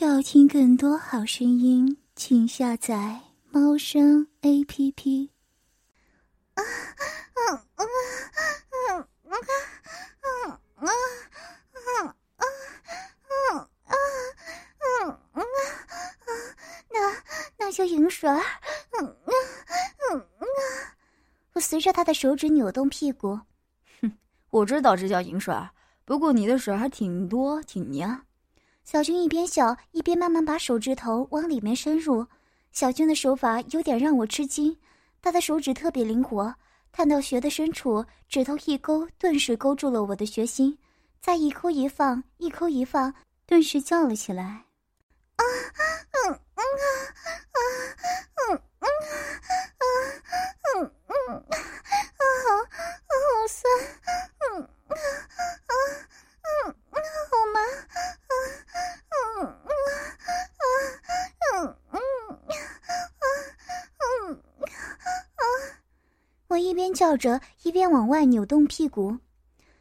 要听更多好声音，请下载猫声 A P P。那那叫银水儿。我随着他的手指扭动屁股，哼，我知道这叫银水儿，不过你的水还挺多，挺黏。小军一边笑一边慢慢把手指头往里面深入。小军的手法有点让我吃惊，他的手指特别灵活，探到穴的深处，指头一勾，顿时勾住了我的穴心，再一抠一放，一抠一放，顿时叫了起来：“啊，嗯嗯啊啊嗯嗯啊嗯嗯啊好，好酸，嗯啊啊嗯啊好麻。”我一边叫着，一边往外扭动屁股，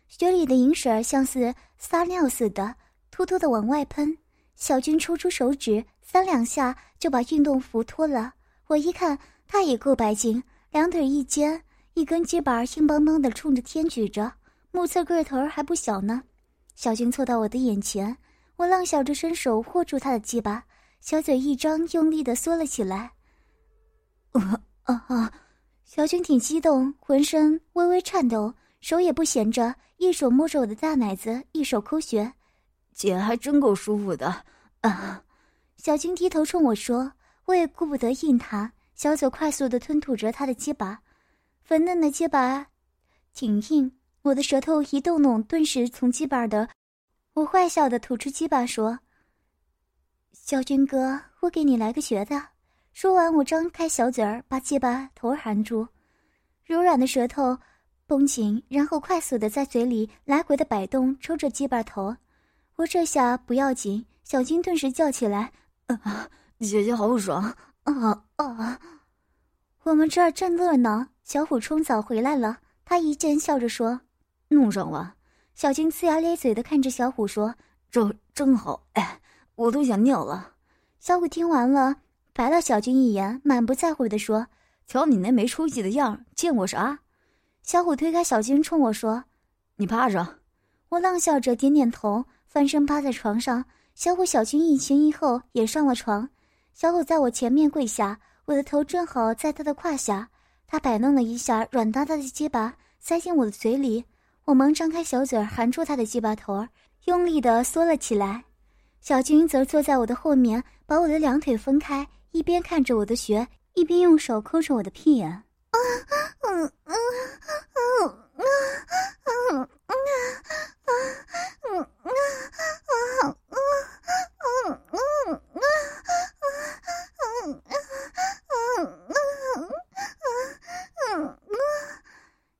血里的银水儿像是撒尿似的，突突的往外喷。小军抽出手指，三两下就把运动服脱了。我一看，他也够白净，两腿一肩，一根鸡巴硬邦邦的冲着天举着，目测个头还不小呢。小军凑到我的眼前，我浪笑着伸手握住他的鸡巴，小嘴一张，用力的缩了起来。啊啊啊！小军挺激动，浑身微微颤抖，手也不闲着，一手摸着我的大奶子，一手抠穴。姐还真够舒服的啊！小军低头冲我说：“我也顾不得应他，小嘴快速的吞吐着他的鸡巴，粉嫩的鸡巴挺硬。我的舌头一动动，顿时从鸡巴的……我坏笑的吐出鸡巴说：‘小军哥，我给你来个绝的。’”说完，我张开小嘴儿，把鸡巴头含住，柔软的舌头绷紧，然后快速的在嘴里来回的摆动，抽着鸡巴头。我这下不要紧，小军顿时叫起来：“啊，姐姐好爽！啊啊！”我们这儿正热闹，小虎冲澡回来了，他一见笑着说：“弄上了。”小金呲牙咧嘴的看着小虎说：“这真好，哎，我都想尿了。”小虎听完了。白了小军一眼，满不在乎地说：“瞧你那没出息的样见过啥？”小虎推开小军，冲我说：“你趴着。”我浪笑着点点头，翻身趴在床上。小虎、小军一前一后也上了床。小虎在我前面跪下，我的头正好在他的胯下。他摆弄了一下软哒哒的鸡巴，塞进我的嘴里。我忙张开小嘴含住他的鸡巴头儿，用力的缩了起来。小军则坐在我的后面，把我的两腿分开。一边看着我的穴，一边用手抠着我的屁眼。啊，嗯嗯嗯嗯嗯嗯嗯啊嗯啊啊啊嗯嗯嗯啊嗯嗯嗯嗯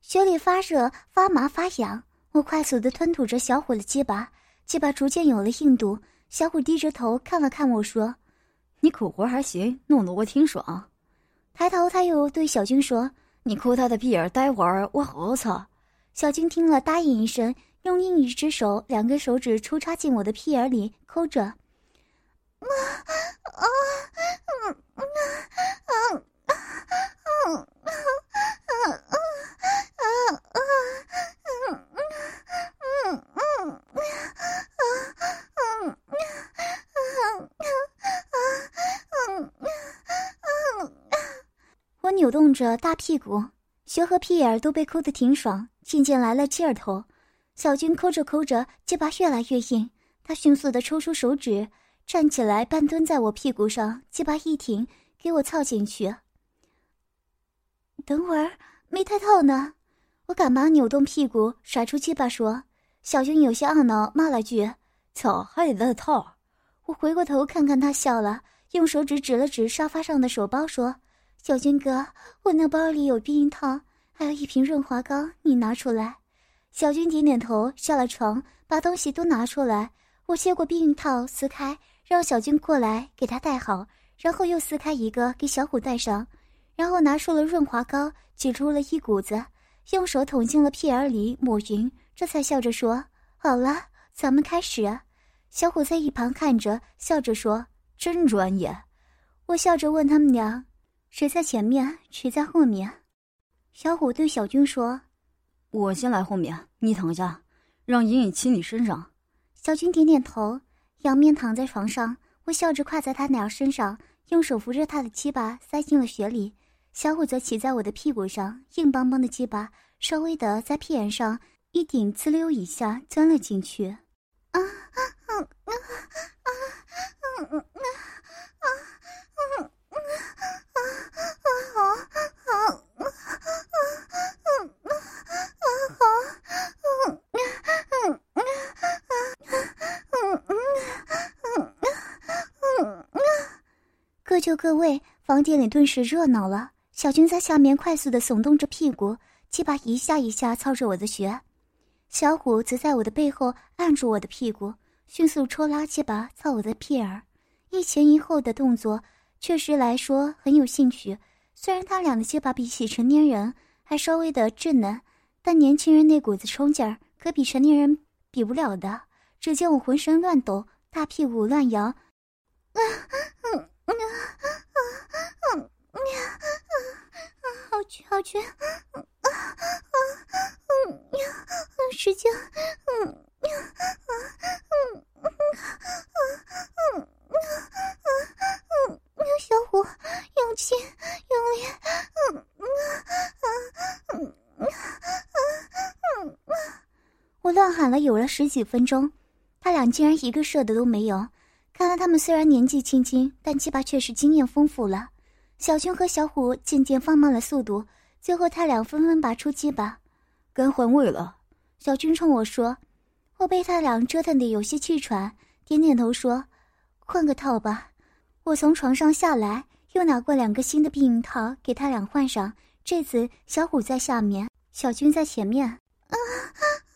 穴里发热、发麻、发痒。我快速的吞吐着小虎的鸡巴，鸡巴逐渐有了硬度。小虎低着头看了看我说。你口活还行，弄得我挺爽。抬头，他又对小军说：“你抠他的屁眼，待会儿我好好操。”小军听了，答应一声，用另一只手，两根手指抽插进我的屁眼里，抠着。啊啊嗯啊啊啊啊啊啊！扭动着大屁股，穴和屁眼都被抠得挺爽，渐渐来了劲儿头。小军抠着抠着，鸡巴越来越硬。他迅速地抽出手指，站起来，半蹲在我屁股上，鸡巴一挺，给我操进去。等会儿没太套呢，我赶忙扭动屁股，甩出鸡巴说。小军有些懊恼，骂了句：“操，还得再套。”我回过头看看他，笑了，用手指指了指沙发上的手包，说。小军哥，我那包里有避孕套，还有一瓶润滑膏，你拿出来。小军点点头，下了床，把东西都拿出来。我接过避孕套，撕开，让小军过来给他戴好，然后又撕开一个给小虎戴上，然后拿出了润滑膏，挤出了一股子，用手捅进了屁眼里抹匀，这才笑着说：“好了，咱们开始。”小虎在一旁看着，笑着说：“真专业。”我笑着问他们俩：“谁在前面，谁在后面？”小虎对小军说：“我先来后面，你躺下，让隐隐骑你身上。”小军点点头，仰面躺在床上。我笑着跨在他俩身上，用手扶着他的鸡巴塞进了雪里。小虎则骑在我的屁股上，硬邦邦的鸡巴稍微的在屁眼上一顶，滋溜一下钻了进去。啊啊啊啊啊啊啊啊啊各就各位房间里顿时热闹了小军在下面快速的耸动着屁股鸡巴一下一下操着我的穴小虎则在我的背后按住我的屁股迅速抽拉鸡巴操我的屁儿一前一后的动作确实来说很有兴趣。虽然他俩的结巴比起成年人还稍微的稚嫩，但年轻人那股子冲劲儿可比成年人比不了的。只见我浑身乱抖，大屁股乱摇，啊，嗯嗯啊啊啊啊啊！好绝，好 绝，啊啊啊！嗯呀，使劲，嗯十几分钟他俩竟然一个射的都没有。看来他们虽然年纪轻轻但鸡巴确实经验丰富了。小军和小虎渐渐放慢了速度最后他俩纷纷拔出鸡巴。该换位了小军冲我说我被他俩折腾的有些气喘点点头说换个套吧。我从床上下来又拿过两个新的避孕套给他俩换上这次小虎在下面小军在前面。啊啊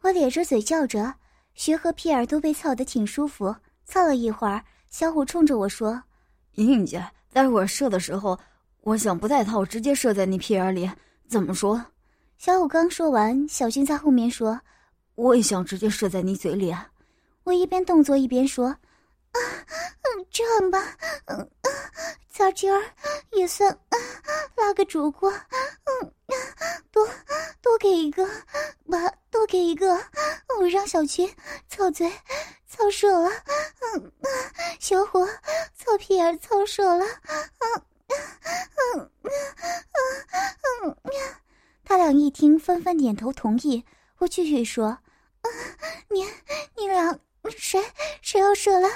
我咧着嘴叫着，穴和屁眼都被操得挺舒服。操了一会儿，小虎冲着我说：“莹莹姐，待会儿射的时候，我想不带套，直接射在你屁眼里，怎么说？”小五刚说完，小军在后面说：“我也想直接射在你嘴里。”我一边动作一边说：“啊，嗯，这样吧，嗯，咱今儿也算啊拉个主顾，嗯，多多给一个，把。”多给一个，我让小军操嘴，操射了。嗯，小虎操屁眼，操射了。嗯嗯嗯嗯嗯，一听，纷纷点头同意。我继续说：“啊 你你俩谁谁要射了，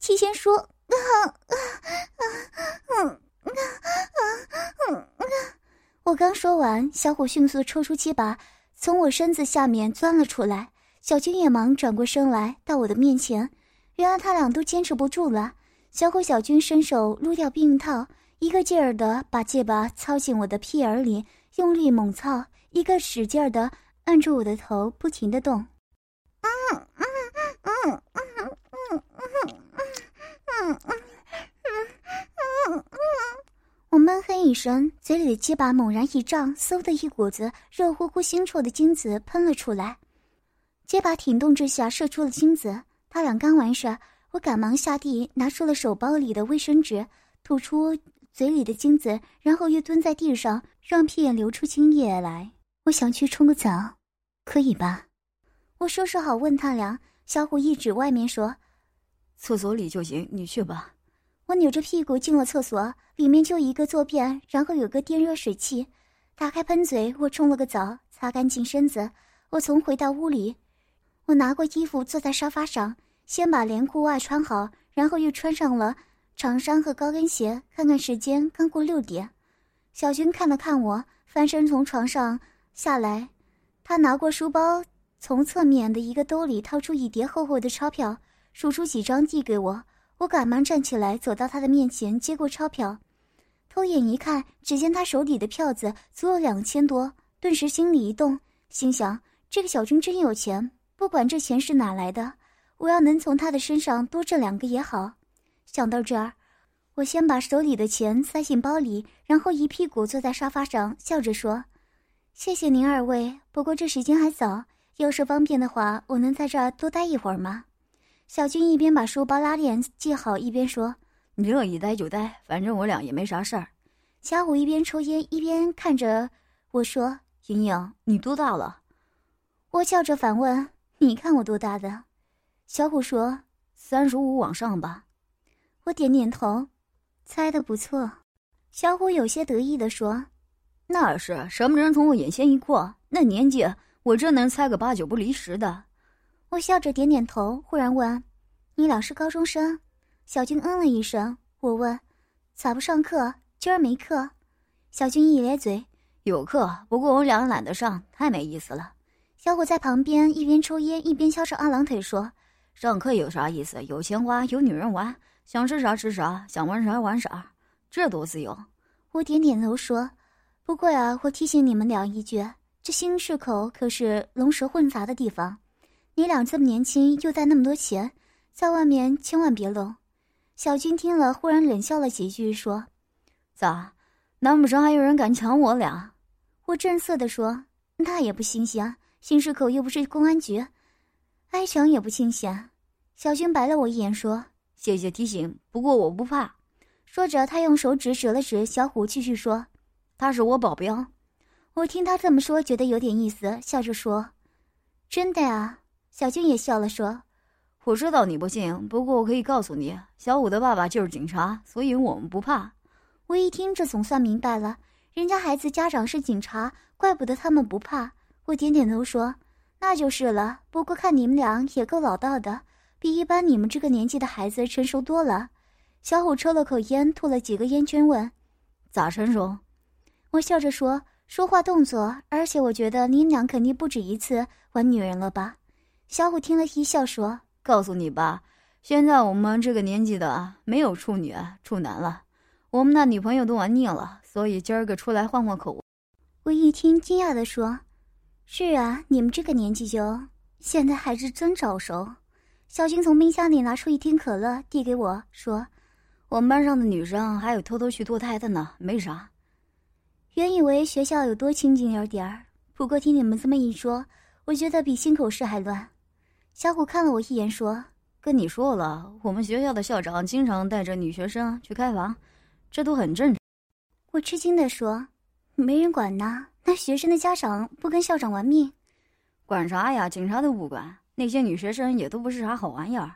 提前说。”啊啊啊啊啊啊！我刚说完，小虎迅速抽出七把。从我身子下面钻了出来，小军也忙转过身来到我的面前。原来他俩都坚持不住了。小虎、小军伸手撸掉避孕套，一个劲儿的把戒疤操进我的屁眼里，用力猛操；一个使劲的按住我的头，不停的动。我闷哼一声，嘴里的鸡巴猛然一胀，嗖的一股子热乎乎、腥臭的精子喷了出来。鸡巴挺动之下射出了精子。他俩刚完事，我赶忙下地拿出了手包里的卫生纸，吐出嘴里的精子，然后又蹲在地上让屁眼流出精液来。我想去冲个澡，可以吧？我收拾好问他俩，小虎一指外面说：“厕所里就行，你去吧。”我扭着屁股进了厕所，里面就一个坐便，然后有个电热水器。打开喷嘴，我冲了个澡，擦干净身子。我从回到屋里，我拿过衣服坐在沙发上，先把连裤袜穿好，然后又穿上了长衫和高跟鞋。看看时间，刚过六点。小军看了看我，翻身从床上下来，他拿过书包，从侧面的一个兜里掏出一叠厚厚的钞票，数出几张递给我。我赶忙站起来，走到他的面前，接过钞票，偷眼一看，只见他手里的票子足有两千多，顿时心里一动，心想：这个小军真有钱，不管这钱是哪来的，我要能从他的身上多挣两个也好。想到这儿，我先把手里的钱塞进包里，然后一屁股坐在沙发上，笑着说：“谢谢您二位，不过这时间还早，要是方便的话，我能在这儿多待一会儿吗？”小军一边把书包拉链系好，一边说：“你乐意待就待，反正我俩也没啥事儿。”小虎一边抽烟一边看着我说：“莹莹，你多大了？”我笑着反问：“你看我多大的？”小虎说：“三十五往上吧。”我点点头，猜的不错。小虎有些得意地说：“那是什么人从我眼前一过？那年纪，我真能猜个八九不离十的。”我笑着点点头，忽然问：“你俩是高中生？”小军嗯了一声。我问：“咋不上课？今儿没课？”小军一咧嘴：“有课，不过我俩懒得上，太没意思了。”小虎在旁边一边抽烟一边翘着二郎腿说：“上课有啥意思？有钱花，有女人玩，想吃啥吃啥，想玩啥玩啥，这多自由。”我点点头说：“不过呀，我提醒你们俩一句，这新市口可是龙蛇混杂的地方，你俩这么年轻，又带那么多钱，在外面千万别漏。”小军听了，忽然冷笑了几句，说：“咋？难不成还有人敢抢我俩？”我正色地说：“那也不新鲜。”新市口又不是公安局，挨抢也不新鲜。小军白了我一眼，说：“谢谢提醒，不过我不怕。”说着，他用手指指了指小虎，继续说：“他是我保镖。”我听他这么说，觉得有点意思，笑着说：“真的啊？”小军也笑了，说：“我知道你不信，不过我可以告诉你，小虎的爸爸就是警察，所以我们不怕。”我一听，这总算明白了，人家孩子家长是警察，怪不得他们不怕。我点点头说：“那就是了。不过看你们俩也够老道的，比一般你们这个年纪的孩子成熟多了。”小虎抽了口烟，吐了几个烟圈，问：“咋成熟？”我笑着说：“说话动作，而且我觉得你俩肯定不止一次玩女人了吧？”小虎听了一笑说：“告诉你吧，现在我们这个年纪的没有处女处男了，我们那女朋友都玩腻了，所以今儿个出来换换口味。”我一听，惊讶地说。是啊，你们这个年纪就现在还是真早熟。小军从冰箱里拿出一听可乐，递给我说：“我们班上的女生还有偷偷去堕胎的呢，没啥。”原以为学校有多清静一点儿，不过听你们这么一说，我觉得比新口市还乱。小虎看了我一眼，说：“跟你说了，我们学校的校长经常带着女学生去开房，这都很正常。”我吃惊地说：“没人管呢。”那学生的家长不跟校长玩命，管啥呀？警察都不管，那些女学生也都不是啥好玩意儿，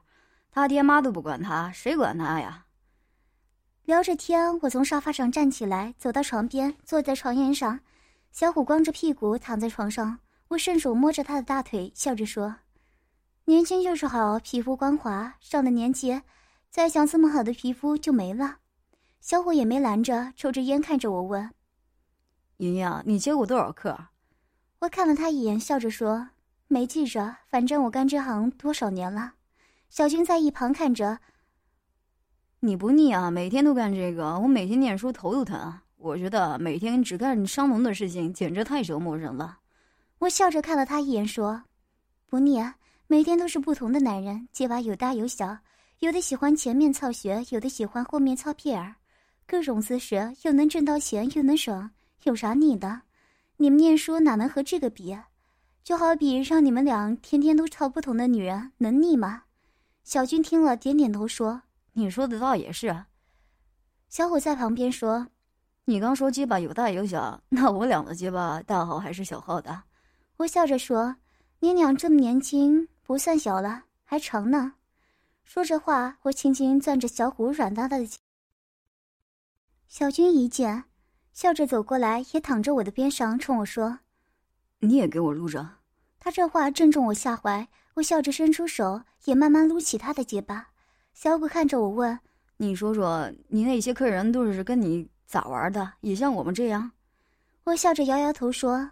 他爹妈都不管他，谁管他呀？聊着天，我从沙发上站起来，走到床边，坐在床沿上。小虎光着屁股躺在床上，我顺手摸着他的大腿，笑着说：“年轻就是好，皮肤光滑。上了年纪，再想这么好的皮肤就没了。”小虎也没拦着，抽着烟看着我问。莹莹，你接过多少课？我看了他一眼，笑着说：“没记着，反正我干这行多少年了。”小军在一旁看着。你不腻啊？每天都干这个，我每天念书头都疼。我觉得每天只干伤农的事情，简直太折磨人了。我笑着看了他一眼，说：“不腻啊，每天都是不同的男人，结巴有大有小，有的喜欢前面操穴，有的喜欢后面操屁眼，各种姿势，又能挣到钱，又能爽。”有啥腻的？你们念书哪能和这个比？就好比让你们俩天天都操不同的女人，能腻吗？小军听了点点头说：“你说的倒也是。”小虎在旁边说：“你刚说鸡巴有大有小，那我俩的鸡巴大号还是小号的？”我笑着说：“你俩这么年轻，不算小了，还长呢。”说着话，我轻轻攥着小虎软哒哒的。小军一见。笑着走过来，也躺着我的边上，冲我说：“你也给我撸着。”他这话正中我下怀，我笑着伸出手，也慢慢撸起他的结巴。小虎看着我问：“你说说，你那些客人都是跟你咋玩的？也像我们这样？”我笑着摇摇头说：“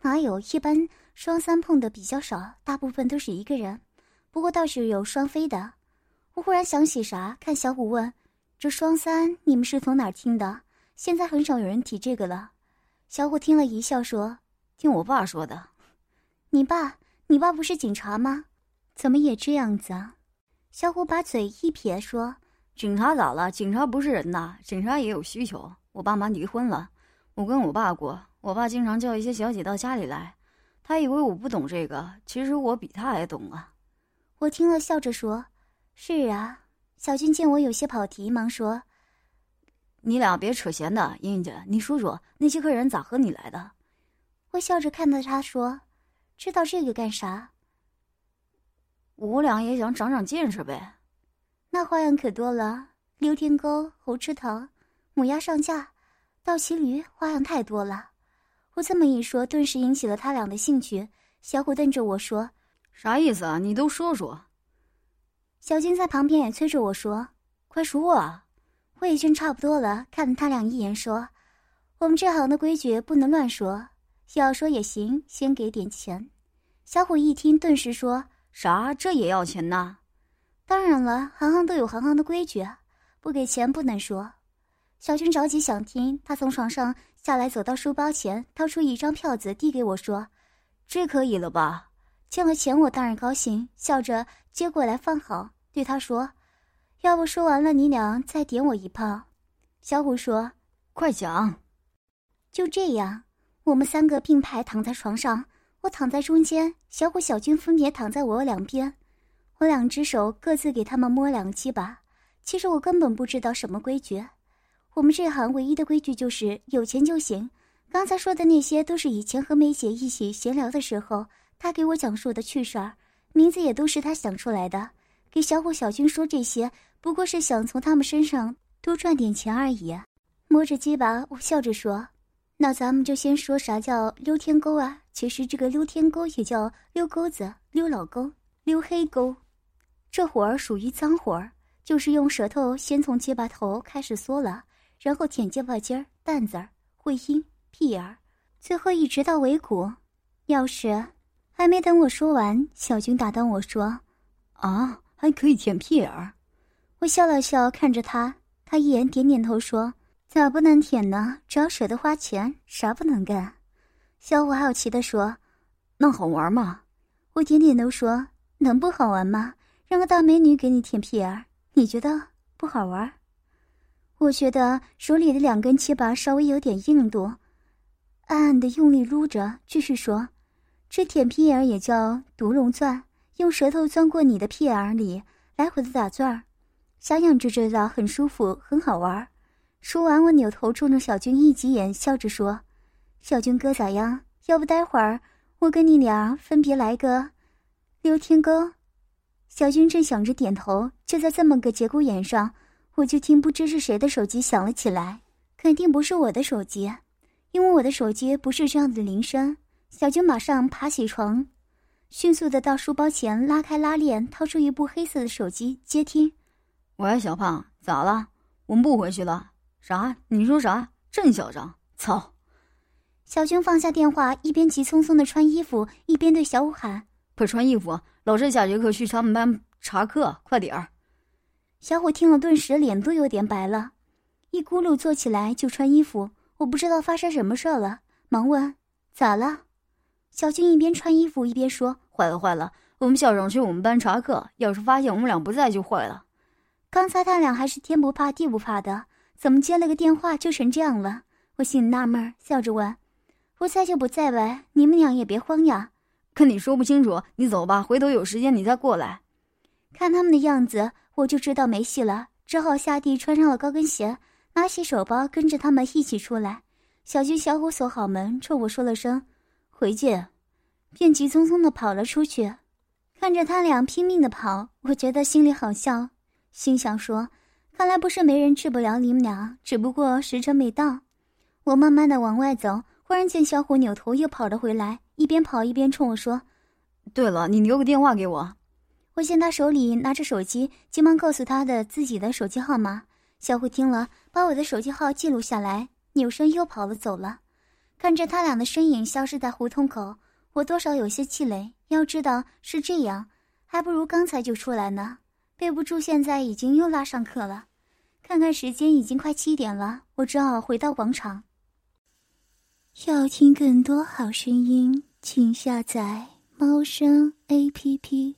哪有？一般双三碰的比较少，大部分都是一个人。不过倒是有双飞的。”我忽然想起啥，看小虎问：“这双三你们是从哪儿听的？”现在很少有人提这个了，小虎听了一笑，说：“听我爸说的。”你爸，你爸不是警察吗？怎么也这样子啊？”小虎把嘴一撇说：“警察咋了？警察不是人呐，警察也有需求。我爸妈离婚了，我跟我爸过。我爸经常叫一些小姐到家里来，他以为我不懂这个，其实我比他还懂啊。”我听了，笑着说：“是啊。”小军见我有些跑题，忙说：“你俩别扯闲的，英英姐，你说说那些客人咋和你来的？”我笑着看着他说：“知道这个干啥？”我俩也想长长见识呗。那花样可多了：溜天沟、猴吃桃、母鸭上架、倒骑驴，花样太多了。我这么一说，顿时引起了他俩的兴趣。小虎瞪着我说：“啥意思啊？你都说说。”小金在旁边也催着我说：“快说啊！”我已经差不多了，看了他俩一眼说：“我们这行的规矩不能乱说，要说也行，先给点钱。”小虎一听，顿时说：“啥？这也要钱呐？”“当然了，行行都有行行的规矩，不给钱不能说。”小军着急想听，他从床上下来，走到书包前，掏出一张票子递给我说：“这可以了吧？”欠了钱，我当然高兴，笑着接过来放好。对他说：“要不说完了，你俩再点我一炮。”小虎说：“快讲。”就这样，我们三个并排躺在床上，我躺在中间，小虎、小军分别躺在我两边。我两只手各自给他们摸两个鸡巴。其实我根本不知道什么规矩，我们这行唯一的规矩就是有钱就行。刚才说的那些都是以前和梅姐一起闲聊的时候，她给我讲述的趣事儿，名字也都是她想出来的。给小虎、小军说这些，不过是想从他们身上多赚点钱而已。摸着鸡巴，我笑着说：“那咱们就先说啥叫溜天沟啊？其实这个溜天沟也叫溜沟子、溜老沟、溜黑沟。这活儿属于脏活儿，就是用舌头先从结巴头开始嗦了，然后舔结巴尖儿、蛋子儿、会阴、屁眼儿，最后一直到尾骨。要是还没等我说完，小军打断我说：‘啊！’还可以舔屁眼儿，我笑了笑，看着他，他一眼点点头说：“咋不能舔呢？只要舍得花钱，啥不能干？”小虎好奇的说：“那好玩吗？”我点点头说：“能不好玩吗？让个大美女给你舔屁眼儿，你觉得不好玩？”我觉得手里的两根鸡巴稍微有点硬度，暗暗的用力撸着，继续说：“这舔屁眼儿也叫毒龙钻。”用舌头钻过你的屁眼里，来回的打转儿，想想就知道很舒服，很好玩。说完，我扭头冲着小军一挤眼，笑着说：“小军哥咋样？要不待会儿我跟你俩分别来个溜天沟？”小军正想着点头，就在这么个节骨眼上，我就听不知是谁的手机响了起来，肯定不是我的手机，因为我的手机不是这样的铃声。小军马上爬起床。迅速的到书包前，拉开拉链，掏出一部黑色的手机接听。喂，小胖，咋了？我们不回去了？啥？你说啥？真嚣张！操！小军放下电话，一边急匆匆的穿衣服，一边对小五喊：“快穿衣服，老师下节课去他们班查课，快点儿！”小虎听了，顿时脸都有点白了，一咕噜坐起来就穿衣服。我不知道发生什么事了，忙问：“咋了？”小军一边穿衣服一边说：“坏了坏了，我们校长去我们班查课，要是发现我们俩不在就坏了。刚才他俩还是天不怕地不怕的，怎么接了个电话就成这样了？”我心里纳闷，笑着问：“不在就不在呗，你们俩也别慌呀。”跟你说不清楚，你走吧，回头有时间你再过来。看他们的样子，我就知道没戏了，只好下地穿上了高跟鞋，拿起手包跟着他们一起出来。小军、小虎锁好门，冲我说了声。回见，便急匆匆的跑了出去。看着他俩拼命的跑，我觉得心里好笑，心想说：“看来不是没人治不了你们俩，只不过时辰没到。”我慢慢的往外走，忽然见小虎扭头又跑了回来，一边跑一边冲我说：“对了，你留个电话给我。”我见他手里拿着手机，急忙告诉他的自己的手机号码。小虎听了，把我的手机号记录下来，扭身又跑了走了。看着他俩的身影消失在胡同口，我多少有些气馁。要知道是这样，还不如刚才就出来呢。背不住，现在已经又拉上课了。看看时间，已经快七点了，我只好回到广场。要听更多好声音，请下载猫声 A P P。